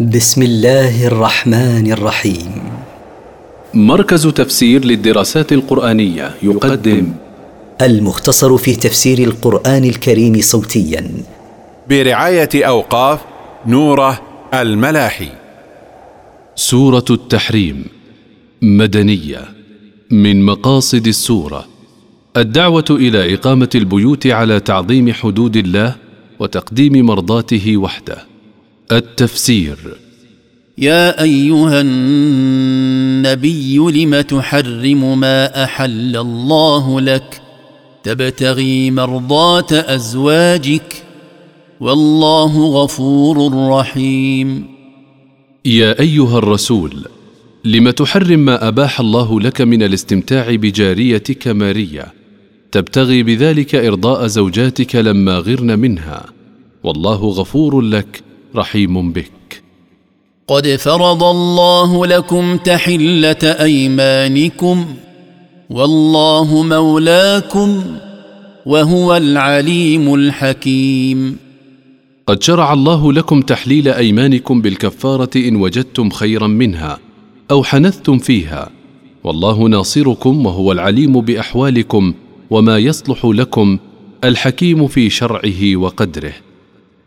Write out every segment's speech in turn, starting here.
بسم الله الرحمن الرحيم. مركز تفسير للدراسات القرآنية يقدم. المختصر في تفسير القرآن الكريم صوتيا. برعاية أوقاف نوره الملاحي. سورة التحريم مدنية من مقاصد السورة. الدعوة إلى إقامة البيوت على تعظيم حدود الله وتقديم مرضاته وحده. التفسير. يا أيها النبي لم تحرم ما أحل الله لك؟ تبتغي مرضاه أزواجك؟ والله غفور رحيم. يا أيها الرسول لم تحرم ما أباح الله لك من الاستمتاع بجاريتك مارية؟ تبتغي بذلك إرضاء زوجاتك لما غرن منها؟ والله غفور لك. رحيم بك. قد فرض الله لكم تحلة أيمانكم والله مولاكم وهو العليم الحكيم. قد شرع الله لكم تحليل أيمانكم بالكفارة إن وجدتم خيرا منها أو حنثتم فيها والله ناصركم وهو العليم بأحوالكم وما يصلح لكم الحكيم في شرعه وقدره.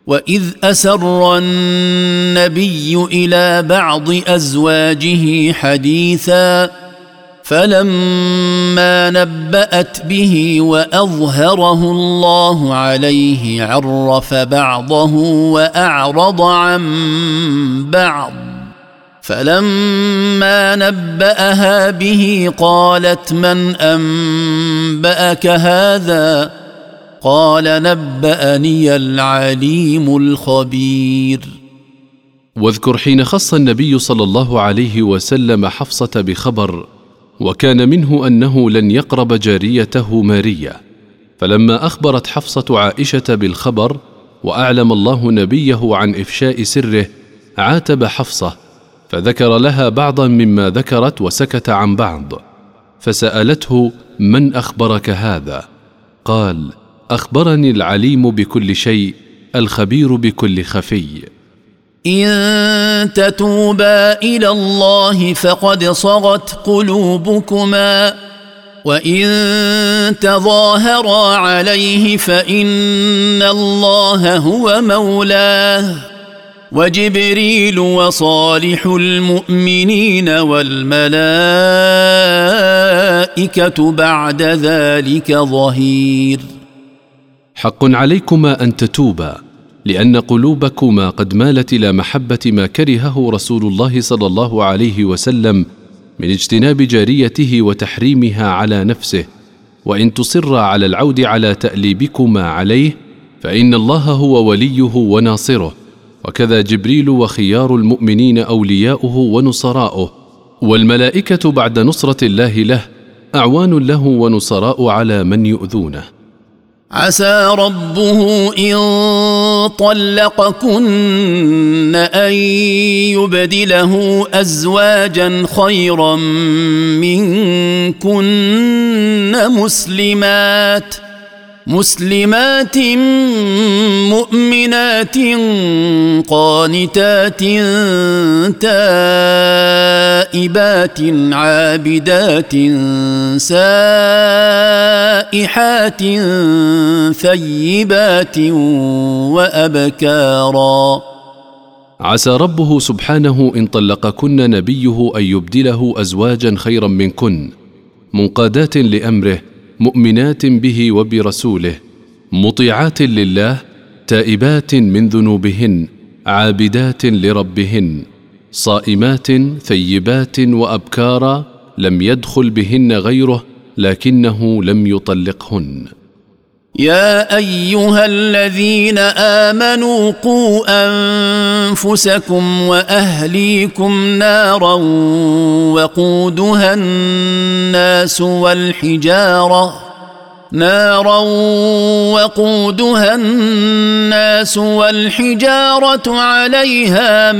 واذ اسر النبي إلى بعض ازواجه حديثا فلما نبات به واظهره الله عليه عرف بعضه واعرض عن بعض فلما نباها به قالت من انباك هذا قال نبأني العليم الخبير. واذكر حين خص النبي صلى الله عليه وسلم حفصة بخبر وكان منه أنه لن يقرب جاريته ماريه فلما أخبرت حفصة عائشة بالخبر وأعلم الله نبيه عن إفشاء سره عاتب حفصة فذكر لها بعضا مما ذكرت وسكت عن بعض. فسألته من أخبرك هذا؟ قال أخبرني العليم بكل شيء الخبير بكل خفي. إن تتوبا إلى الله فقد صغت قلوبكما وإن تظاهرا عليه فإن الله هو مولاه. وجبريل وصالح المؤمنين والملائكة بعد ذلك ظهير. حق عليكما أن تتوبا لأن قلوبكما قد مالت إلى محبة ما كرهه رسول الله صلى الله عليه وسلم من اجتناب جاريته وتحريمها على نفسه وإن تصرا على العود على تأليبكما عليه فإن الله هو وليه وناصره. وكذا جبريل وخيار المؤمنين أولياؤه ونصراؤه. والملائكة بعد نصرة الله له أعوان له ونصراء على من يؤذونه. عسى ربه إن طلقكن أن يبدله أزواجا خيرا منكن مسلمات مسلمات مؤمنات قانتات تائبات عابدات سائحات ثيبات وأبكارا. عسى ربه سبحانه إن طلقكن نبيه أن يبدله أزواجا خيرا منكن منقادات لأمره مؤمنات به وبرسوله مطيعات لله تائبات من ذنوبهن عابدات لربهن صائمات ثيبات وأبكارا لم يدخل بهن غيره لكنه لم يطلقهن. يا أيها الذين آمنوا قوا أنفسكم وأهليكم نارا وقودها الناس والحجارة نارا وقودها الناس والحجارة عليها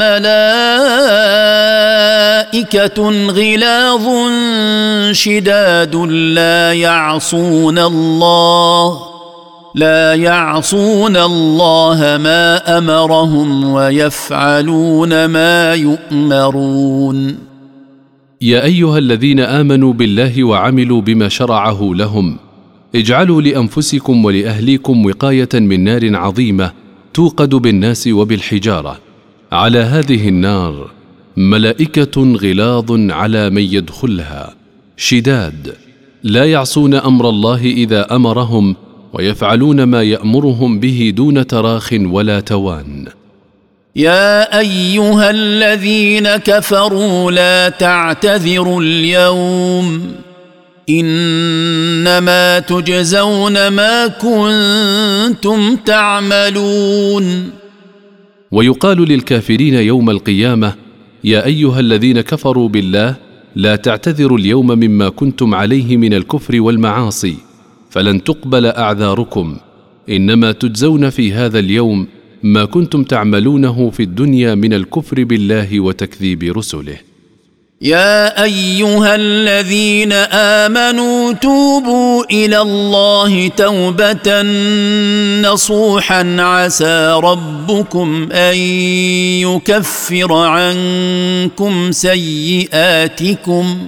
ملائكة غلاظ شداد لا يعصون الله لا يعصون الله ما أمرهم ويفعلون ما يؤمرون. يا أيها الذين آمنوا بالله وعملوا بما شرعه لهم اجعلوا لأنفسكم ولأهليكم وقاية من نار عظيمة توقد بالناس وبالحجارة. على هذه النار ملائكة غلاظ على من يدخلها. شداد لا يعصون أمر الله إذا أمرهم ويفعلون ما يأمرهم به دون تراخ ولا توان. يا أيها الذين كفروا لا تعتذروا اليوم. إنما تجزون ما كنتم تعملون. ويقال للكافرين يوم القيامة يا أيها الذين كفروا بالله لا تعتذروا اليوم مما كنتم عليه من الكفر والمعاصي. فلن تقبل أعذاركم. إنما تجزون في هذا اليوم ما كنتم تعملونه في الدنيا من الكفر بالله وتكذيب رسله. يا أيها الذين آمنوا توبوا إلى الله توبة نصوحا عسى ربكم أن يكفر عنكم سيئاتكم.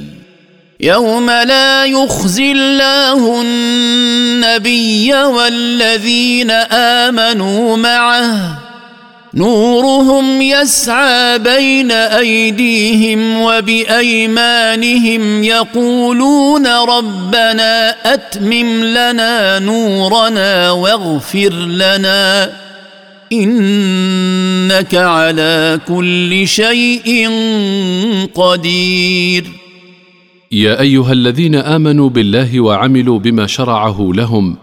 يوم لا يخزي الله النبي والذين آمنوا معه. نورهم يسعى بين أيديهم وبأيمانهم يقولون ربنا أتمم لنا نورنا واغفر لنا. إنك على كل شيء قدير. يا أيها الذين آمنوا بالله وعملوا بما شرعه لهم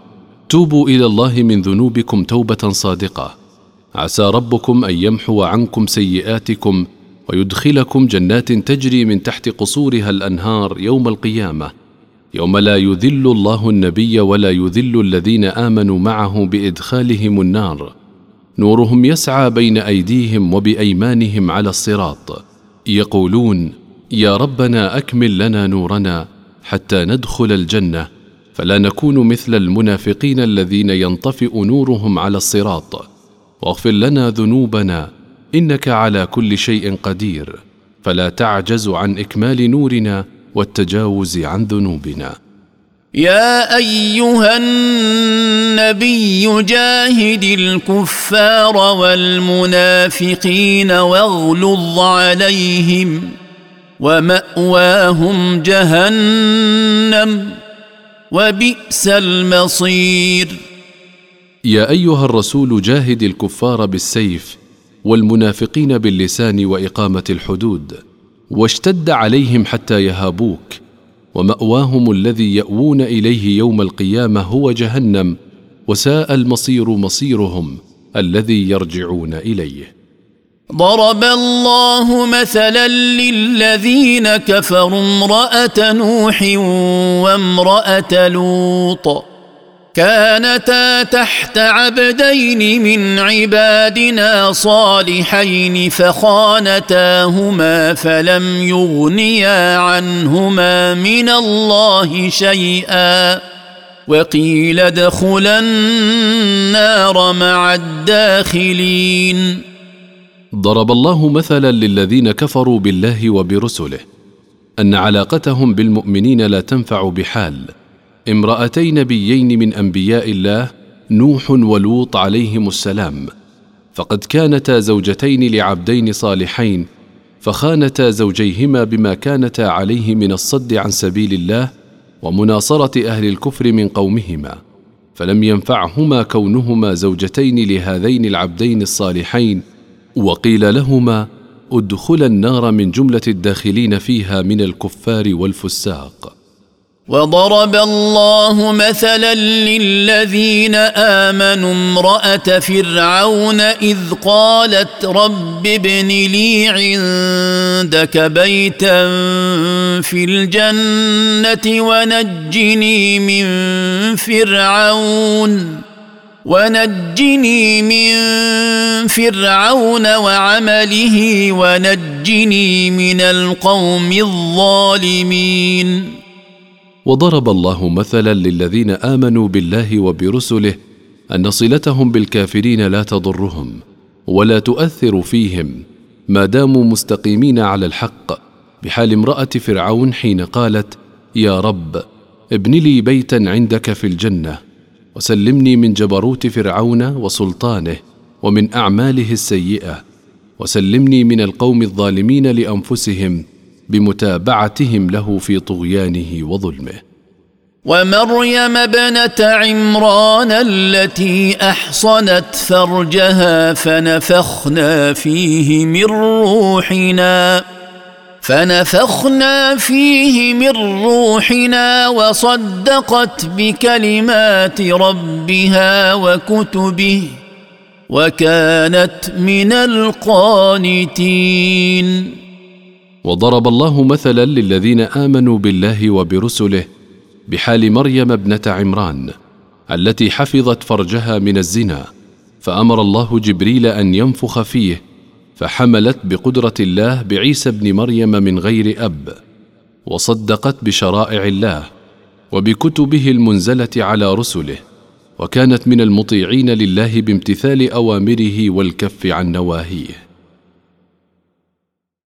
توبوا إلى الله من ذنوبكم توبة صادقة. عسى ربكم أن يمحو عنكم سيئاتكم ويدخلكم جنات تجري من تحت قصورها الأنهار يوم القيامة. يوم لا يذل الله النبي ولا يذل الذين آمنوا معه بإدخالهم النار. نورهم يسعى بين أيديهم وبأيمانهم على الصراط. يقولون يا ربنا أكمل لنا نورنا حتى ندخل الجنة فلا نكون مثل المنافقين الذين ينطفئ نورهم على الصراط. واغفر لنا ذنوبنا إنك على كل شيء قدير. فلا تعجز عن إكمال نورنا والتجاوز عن ذنوبنا. يا أيها النبي جاهد الكفار والمنافقين واغلظ عليهم. ومأواهم جهنم وبئس المصير. يا أيها الرسول جاهد الكفار بالسيف والمنافقين باللسان وإقامة الحدود واشتد عليهم حتى يهابوك ومأواهم الذي يأوون إليه يوم القيامة هو جهنم وساء المصير مصيرهم الذي يرجعون إليه. ضرب الله مثلا للذين كفروا امرأة نوح وامرأة لوط. كانتا تحت عبدين من عبادنا صالحين فخانتاهما فلم يغنيا عنهما من الله شيئا. وقيل ادخلا النار مع الداخلين. ضرب الله مثلا للذين كفروا بالله وبرسله أن علاقتهم بالمؤمنين لا تنفع بحال. امرأتي نبيين من أنبياء الله نوح ولوط عليهم السلام فقد كانتا زوجتين لعبدين صالحين فخانتا زوجيهما بما كانتا عليه من الصد عن سبيل الله ومناصرة أهل الكفر من قومهما. فلم ينفعهما كونهما زوجتين لهذين العبدين الصالحين وقيل لهما ادخلا النار من جملة الداخلين فيها من الكفار والفساق. وضرب الله مثلا للذين آمنوا امرأة فرعون إذ قالت رب ابن لي عندك بيتا في الجنة ونجني من فرعون. ونجني من فرعون وعمله ونجني من القوم الظالمين. وضرب الله مثلا للذين آمنوا بالله وبرسله أن صلتهم بالكافرين لا تضرهم ولا تؤثر فيهم ما داموا مستقيمين على الحق بحال امرأة فرعون حين قالت يا رب ابن لي بيتا عندك في الجنة. وسلمني من جبروت فرعون وسلطانه ومن أعماله السيئة وسلمني من القوم الظالمين لأنفسهم بمتابعتهم له في طغيانه وظلمه. ومريم ابنة عمران التي أحصنت فرجها فنفخنا فيه من روحنا. فنفخنا فيه من روحنا وصدقت بكلمات ربها وكتبه وكانت من القانتين. وضرب الله مثلا للذين آمنوا بالله وبرسله بحال مريم ابنة عمران التي حفظت فرجها من الزنا فأمر الله جبريل أن ينفخ فيه فحملت بقدرة الله بعيسى ابن مريم من غير أب وصدقت بشرائع الله وبكتبه المنزلة على رسله وكانت من المطيعين لله بامتثال أوامره والكف عن نواهيه.